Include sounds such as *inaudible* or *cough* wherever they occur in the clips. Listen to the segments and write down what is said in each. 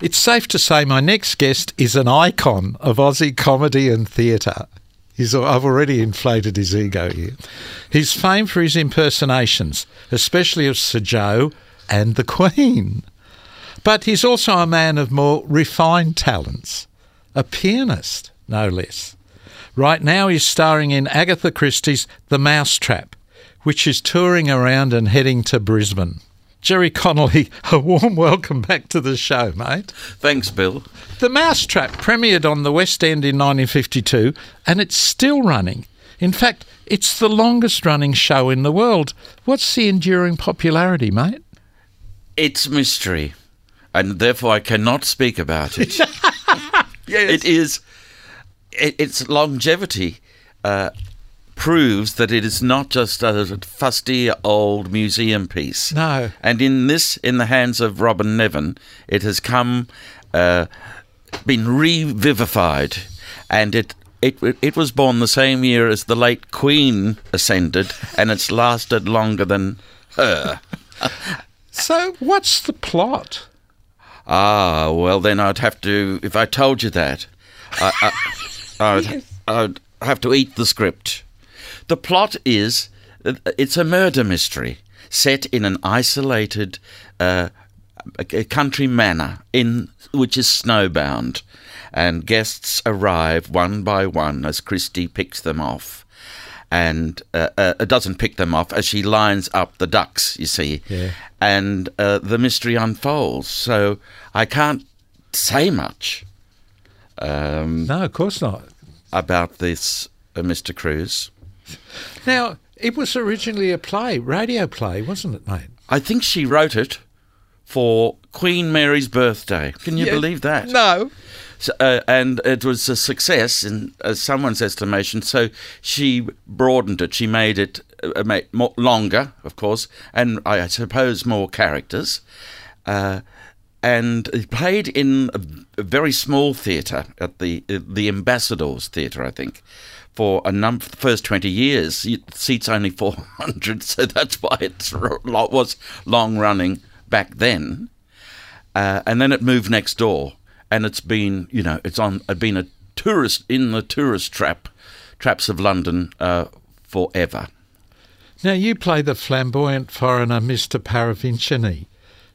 It's safe to say my next guest is an icon of Aussie comedy and theatre. He's, I've already inflated his ego here. He's famed for his impersonations, especially of Sir Joh and the Queen. But he's also a man of more refined talents, a pianist, no less. Right now, he's starring in Agatha Christie's The Mousetrap, which is touring around and heading to Brisbane. Gerry Connolly, a warm welcome back to the show, mate. Thanks, Bill. The Mousetrap premiered on the West End in 1952 and it's still running. In fact, it's the longest running show in the world. What's the enduring popularity, mate? It's mystery, and therefore I cannot speak about it. *laughs* yes. It is. It, its longevity uh, proves that it is not just a fusty old museum piece. No. And in this, in the hands of Robyn Nevin, it has come, uh, been revivified, and it. It, it was born the same year as the late Queen ascended, and it's lasted longer than her. *laughs* so, what's the plot? Ah, well, then I'd have to. If I told you that, I, I, *laughs* I'd, I'd have to eat the script. The plot is it's a murder mystery set in an isolated uh, country manor in which is snowbound, and guests arrive one by one as Christie picks them off. And uh, uh, doesn't pick them off as she lines up the ducks, you see. Yeah. And uh, the mystery unfolds. So I can't say much. Um, no, of course not. About this, uh, Mr. Cruz. Now, it was originally a play, radio play, wasn't it, mate? I think she wrote it for Queen Mary's birthday. Can you yeah, believe that? No. So, uh, and it was a success in uh, someone's estimation. So she broadened it. She made it uh, made more, longer, of course, and I suppose more characters. Uh, and it played in a, a very small theatre at the the Ambassadors Theatre, I think for a number the first 20 years. It seats only 400 so that's why it was long running back then. Uh, and then it moved next door and it's been you know it's on it's been a tourist in the tourist trap traps of london uh, forever. Now you play the flamboyant foreigner mr paravicini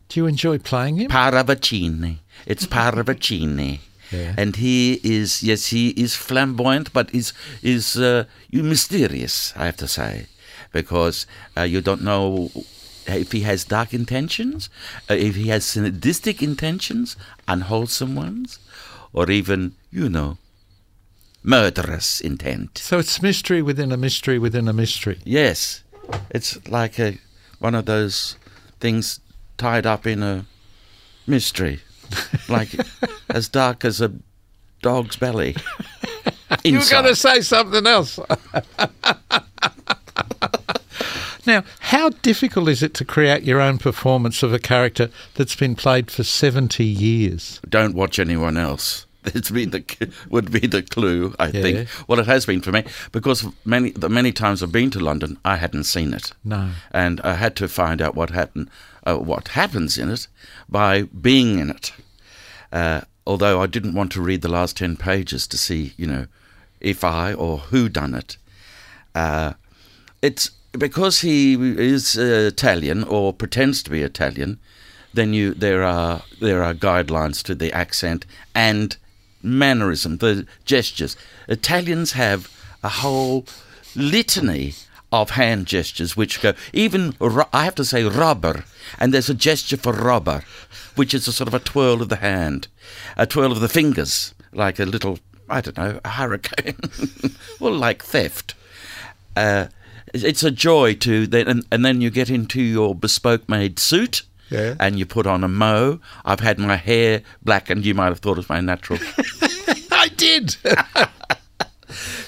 do you enjoy playing him? Paravicini it's paravicini yeah. And he is, yes, he is flamboyant, but is is uh, mysterious, I have to say, because uh, you don't know if he has dark intentions, uh, if he has sadistic intentions, unwholesome ones, or even, you know, murderous intent. So it's mystery within a mystery within a mystery. Yes, it's like a one of those things tied up in a mystery like *laughs* as dark as a dog's belly. *laughs* you were going to say something else. *laughs* now, how difficult is it to create your own performance of a character that's been played for 70 years? Don't watch anyone else. It's been the would be the clue, I yeah. think. Well, it has been for me because many the many times I've been to London, I hadn't seen it. No, and I had to find out what happened, uh, what happens in it, by being in it. Uh, although I didn't want to read the last 10 pages to see, you know, if I or who done it. Uh, it's because he is Italian or pretends to be Italian, then you there are there are guidelines to the accent and mannerism, the gestures. Italians have a whole litany of hand gestures which go even I have to say robber and there's a gesture for robber which is a sort of a twirl of the hand a twirl of the fingers like a little I don't know a hurricane *laughs* well like theft. Uh, it's a joy to then and, and then you get into your bespoke made suit yeah. and you put on a mo. I've had my hair blackened you might have thought it was my natural. *laughs* I did *laughs*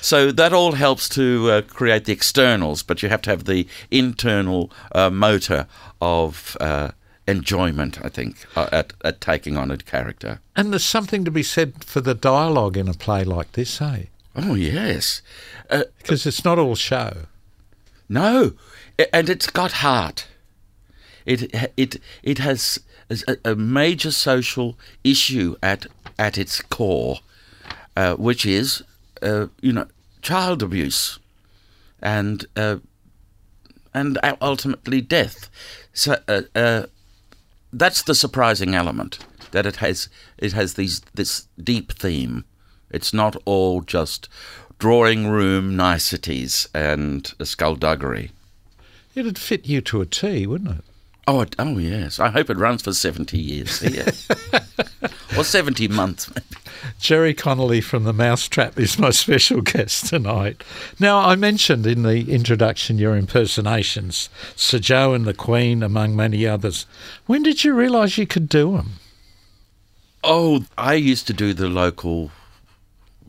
so that all helps to uh, create the externals, but you have to have the internal uh, motor of uh, enjoyment, I think, uh, at, at taking on a character. And there's something to be said for the dialogue in a play like this, eh? Oh, yes. Because uh, it's not all show. No, and it's got heart. It, it, it has a, a major social issue at at its core, uh, which is, uh, you know, child abuse, and uh, and ultimately death. So uh, uh, that's the surprising element that it has it has these this deep theme. It's not all just drawing room niceties and skullduggery. It'd fit you to a T, wouldn't it? Oh, it, oh yes. I hope it runs for seventy years. Yeah. *laughs* or seventy months. Maybe. Gerry Connolly from the Mousetrap is my special guest tonight. Now, I mentioned in the introduction your impersonations, Sir Joh and the Queen, among many others. When did you realise you could do them? Oh, I used to do the local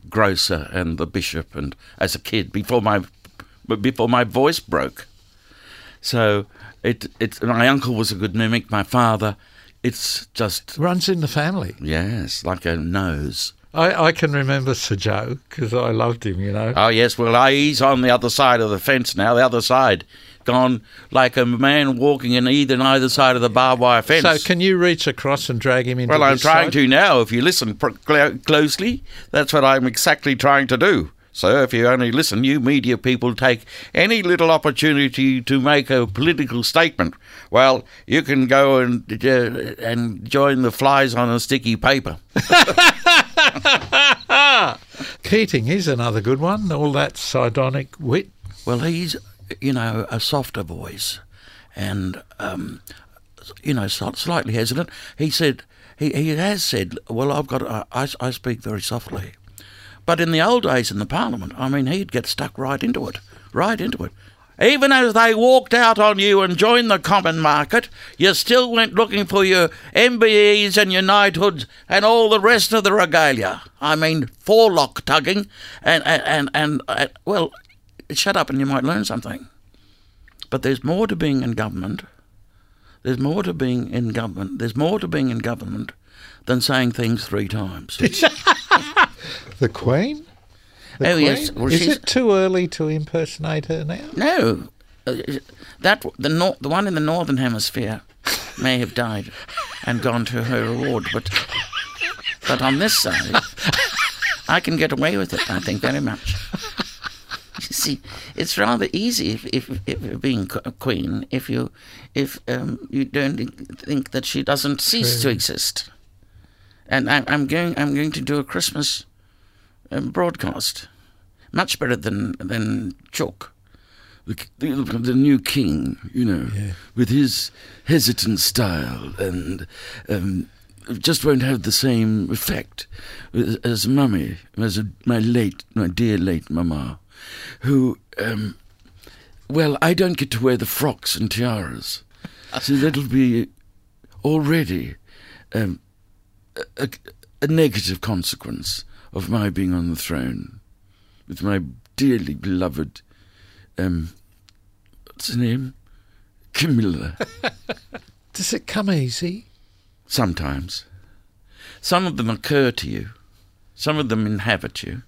grocer and the bishop, and as a kid before my before my voice broke. So it it my uncle was a good mimic. My father, it's just runs in the family. Yes, like a nose. I, I can remember Sir Joh because I loved him. You know. Oh yes, well I, he's on the other side of the fence now. The other side, gone like a man walking in either either side of the barbed wire fence. So can you reach across and drag him into? Well, I'm trying side? to now. If you listen closely, that's what I'm exactly trying to do. So if you only listen, you media people take any little opportunity to make a political statement. Well, you can go and uh, and join the flies on a sticky paper. *laughs* *laughs* Keating is another good one. All that sardonic wit. Well, he's you know a softer voice, and um, you know slightly hesitant. He said he he has said, well, I've got I I speak very softly. But in the old days in the Parliament, I mean, he'd get stuck right into it, right into it. Even as they walked out on you and joined the common market, you still went looking for your MBEs and your knighthoods and all the rest of the regalia. I mean, forelock tugging and, and, and, and well, shut up and you might learn something. But there's more to being in government. There's more to being in government. There's more to being in government than saying things three times. *laughs* The Queen? The oh Queen? yes. Well, Is it too early to impersonate her now? No, uh, that the nor- the one in the northern hemisphere may have died and gone to her reward, but but on this side, I can get away with it. I think very much. You see, it's rather easy if, if, if being a queen if you if um, you don't think that she doesn't cease to exist. And I, I'm going I'm going to do a Christmas um, broadcast, much better than than Chalk the, the, the new king, you know, with his hesitant style and um, just won't have the same effect as, as mummy, as a, my late, my dear late mamma, who, um, well, I don't get to wear the frocks and tiaras, so that'll be already um, a, a negative consequence of my being on the throne with my dearly beloved um, what's her name? Camilla. *laughs* Does it come easy? Sometimes. Some of them occur to you. Some of them inhabit you.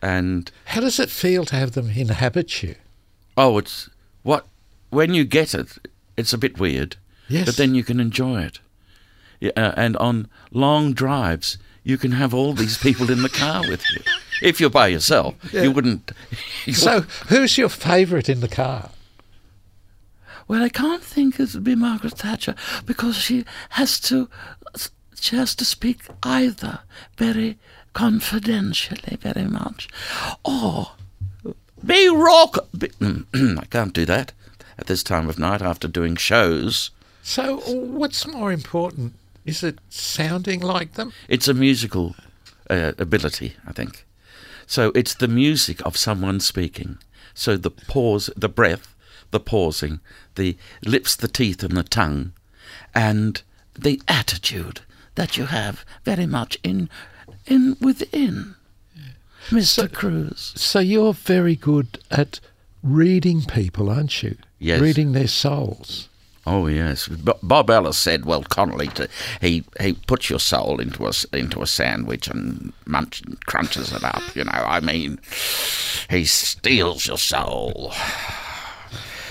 And How does it feel to have them inhabit you? oh, it's what when you get it, it's a bit weird. Yes. But then you can enjoy it. Yeah, uh, and on long drives, you can have all these people in the car with you. If you're by yourself, Yeah. you wouldn't. you So, who's your favourite in the car? Well, I can't think it would be Margaret Thatcher because she has to she has to speak either very confidentially, very much, or Be rock. Be, *clears throat* I can't do that at this time of night after doing shows. So, what's more important? Is it sounding like them? It's a musical uh, ability, I think. So it's the music of someone speaking. So the pause, the breath, the pausing, the lips, the teeth, and the tongue, and the attitude that you have very much in in within, Mr. Cruz. So, you're very good at reading people, aren't you? Yes. Reading their souls. Oh yes, Bob Ellis said, "Well, Connolly, he he puts your soul into a into a sandwich and munch, crunches it up. You know, I mean, he steals your soul,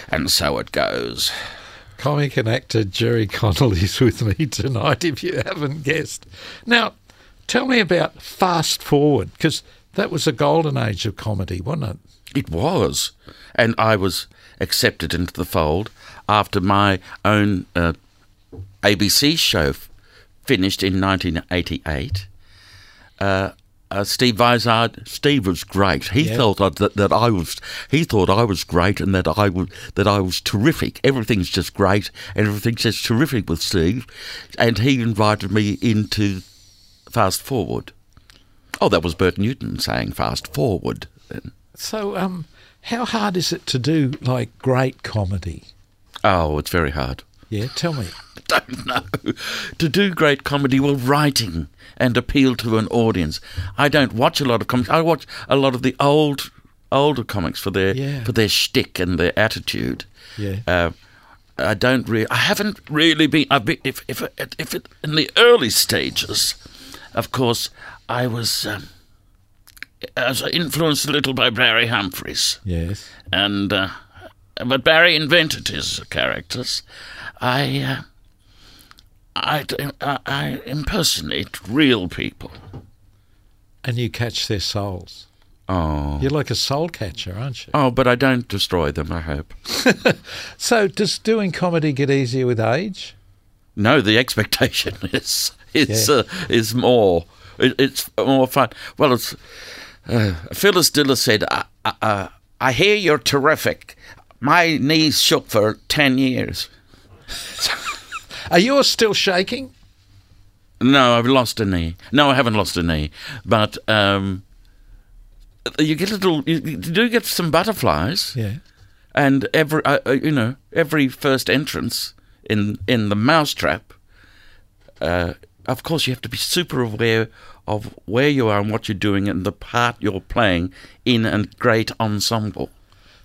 and so it goes." Comic and actor Gerry Connolly's with me tonight, if you haven't guessed. Now, tell me about Fast Forward, because that was a golden age of comedy, wasn't it? It was. And I was accepted into the fold after my own uh, ABC show f- finished in 1988. Uh, uh, Steve Vizard, Steve was great. He felt that, that I was. He thought I was great, and that I was that I was terrific. Everything's just great, and everything's just terrific with Steve. And he invited me into Fast Forward. Oh, that was Bert Newton saying Fast Forward. then. So, um, how hard is it to do like great comedy? Oh, it's very hard. Yeah, tell me. I *laughs* don't know. To do great comedy, well, writing and appeal to an audience. I don't watch a lot of comics. I watch a lot of the old, older comics for their Yeah. for their shtick and their attitude. Yeah. Uh, I don't really. I haven't really been. I've been. If if if it, in the early stages, of course, I was. Um, I was influenced a little by Barry Humphries Yes. and uh, but Barry invented his characters. I, uh, I, I, I impersonate real people. And you catch their souls. Oh, You're like a soul catcher, aren't you? oh, but I don't destroy them. I hope. *laughs* So, does doing comedy get easier with age? No, the expectation *laughs* is is Yeah. uh, is more. It, it's more fun. Well, it's uh, Phyllis Diller said, uh, uh, "I hear you're terrific." My knees shook for ten years. *laughs* Are yours still shaking? No, I've lost a knee. No, I haven't lost a knee, but um, you get a little. You, you do get some butterflies, Yeah. and every uh, uh, you know every first entrance in in the mousetrap. Uh, of course, you have to be super aware of where you are and what you're doing and the part you're playing in a great ensemble.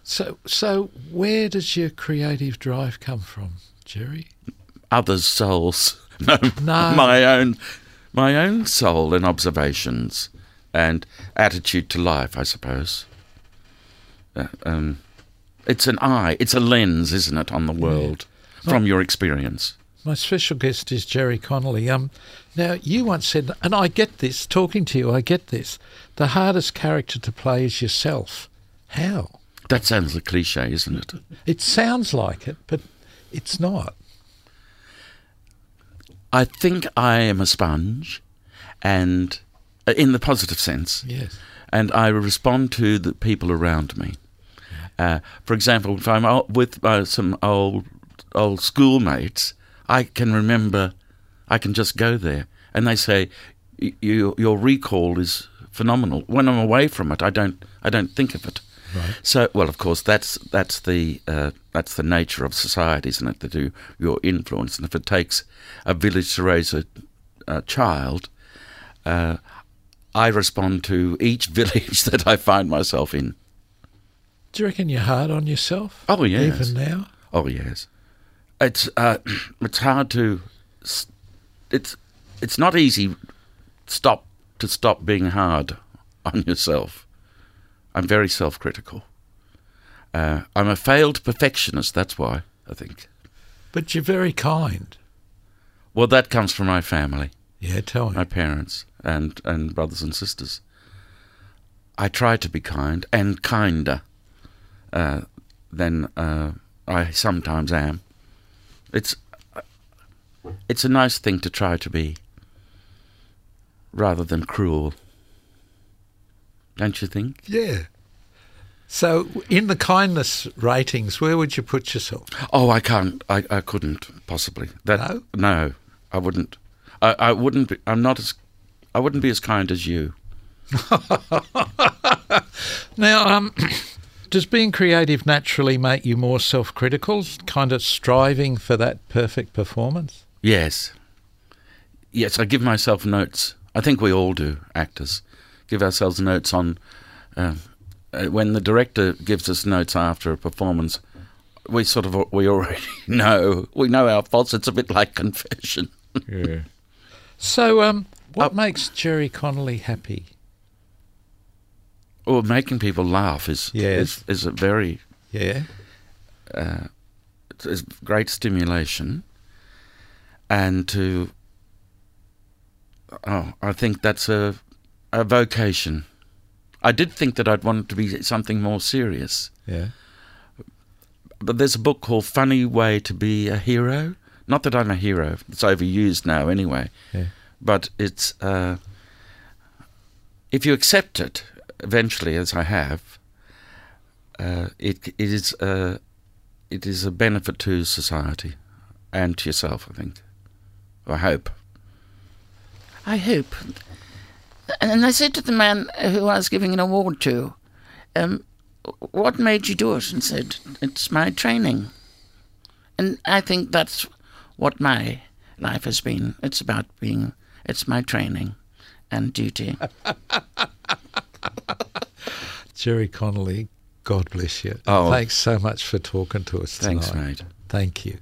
So, so where does your creative drive come from, Gerry? Others' souls, *laughs* no, No. my own, my own soul and observations and attitude to life, I suppose. Uh, um, it's an eye, it's a lens, isn't it, on the world from your experience. My special guest is Gerry Connolly. Um, now you once said, and I get this. Talking to you, I get this. The hardest character to play is yourself. How? That sounds a cliche, isn't it? It sounds like it, but it's not. I think I am a sponge, and uh, in the positive sense, Yes. and I respond to the people around me. Uh, for example, if I'm with uh, some old old schoolmates, I can remember, I can just go there, and they say, "Y- "You, your recall is phenomenal." When I'm away from it, I don't, I don't think of it. Right. So, well, of course, that's that's the uh, that's the nature of society, isn't it? That do your influence, and if it takes a village to raise a, a child, uh, I respond to each *laughs* village that I find myself in. Do you reckon you're hard on yourself? Oh, yes. Even now? Oh yes, it's uh, *clears throat* it's hard to it's it's not easy stop to stop being hard on yourself. I'm very self-critical. Uh, I'm a failed perfectionist. That's why I think. But you're very kind. Well, that comes from my family, Yeah, tell me. my parents, and and brothers and sisters. I try to be kind and kinder uh, than uh, I sometimes am. It's it's a nice thing to try to be, rather than cruel. Don't you think? Yeah. So, in the kindness ratings, where would you put yourself? Oh, I can't. I, I couldn't possibly. That No? no, I wouldn't. I, I wouldn't be. I'm not as. I wouldn't be as kind as you. *laughs* Now, um, does being creative naturally make you more self critical, kind of striving for that perfect performance? Yes. Yes, I give myself notes. I think we all do, actors. Give ourselves notes on. Uh, uh, when the director gives us notes after a performance, we sort of we already *laughs* know we know our faults. It's a bit like confession. Yeah. So, um, what Uh, makes Gerry Connolly happy? Or making people laugh is Yes. is, is a very Yeah. there's great stimulation, and to oh, I think that's a a vocation. I did think that I'd want it to be something more serious, Yeah. but there's a book called Funny Way to Be a Hero. Not that I'm a hero; it's overused now anyway. Yeah. But it's uh, if you accept it eventually, as I have, uh, it it is uh, it is a benefit to society and to yourself. I think. I hope. I hope. And I said to the man who I was giving an award to, um, what made you do it? And said, it's my training. And I think that's what my life has been. It's about being, it's my training and duty. *laughs* *laughs* Gerry Connolly, God bless you. Oh. Thanks so much for talking to us tonight. Thanks, mate. Thank you.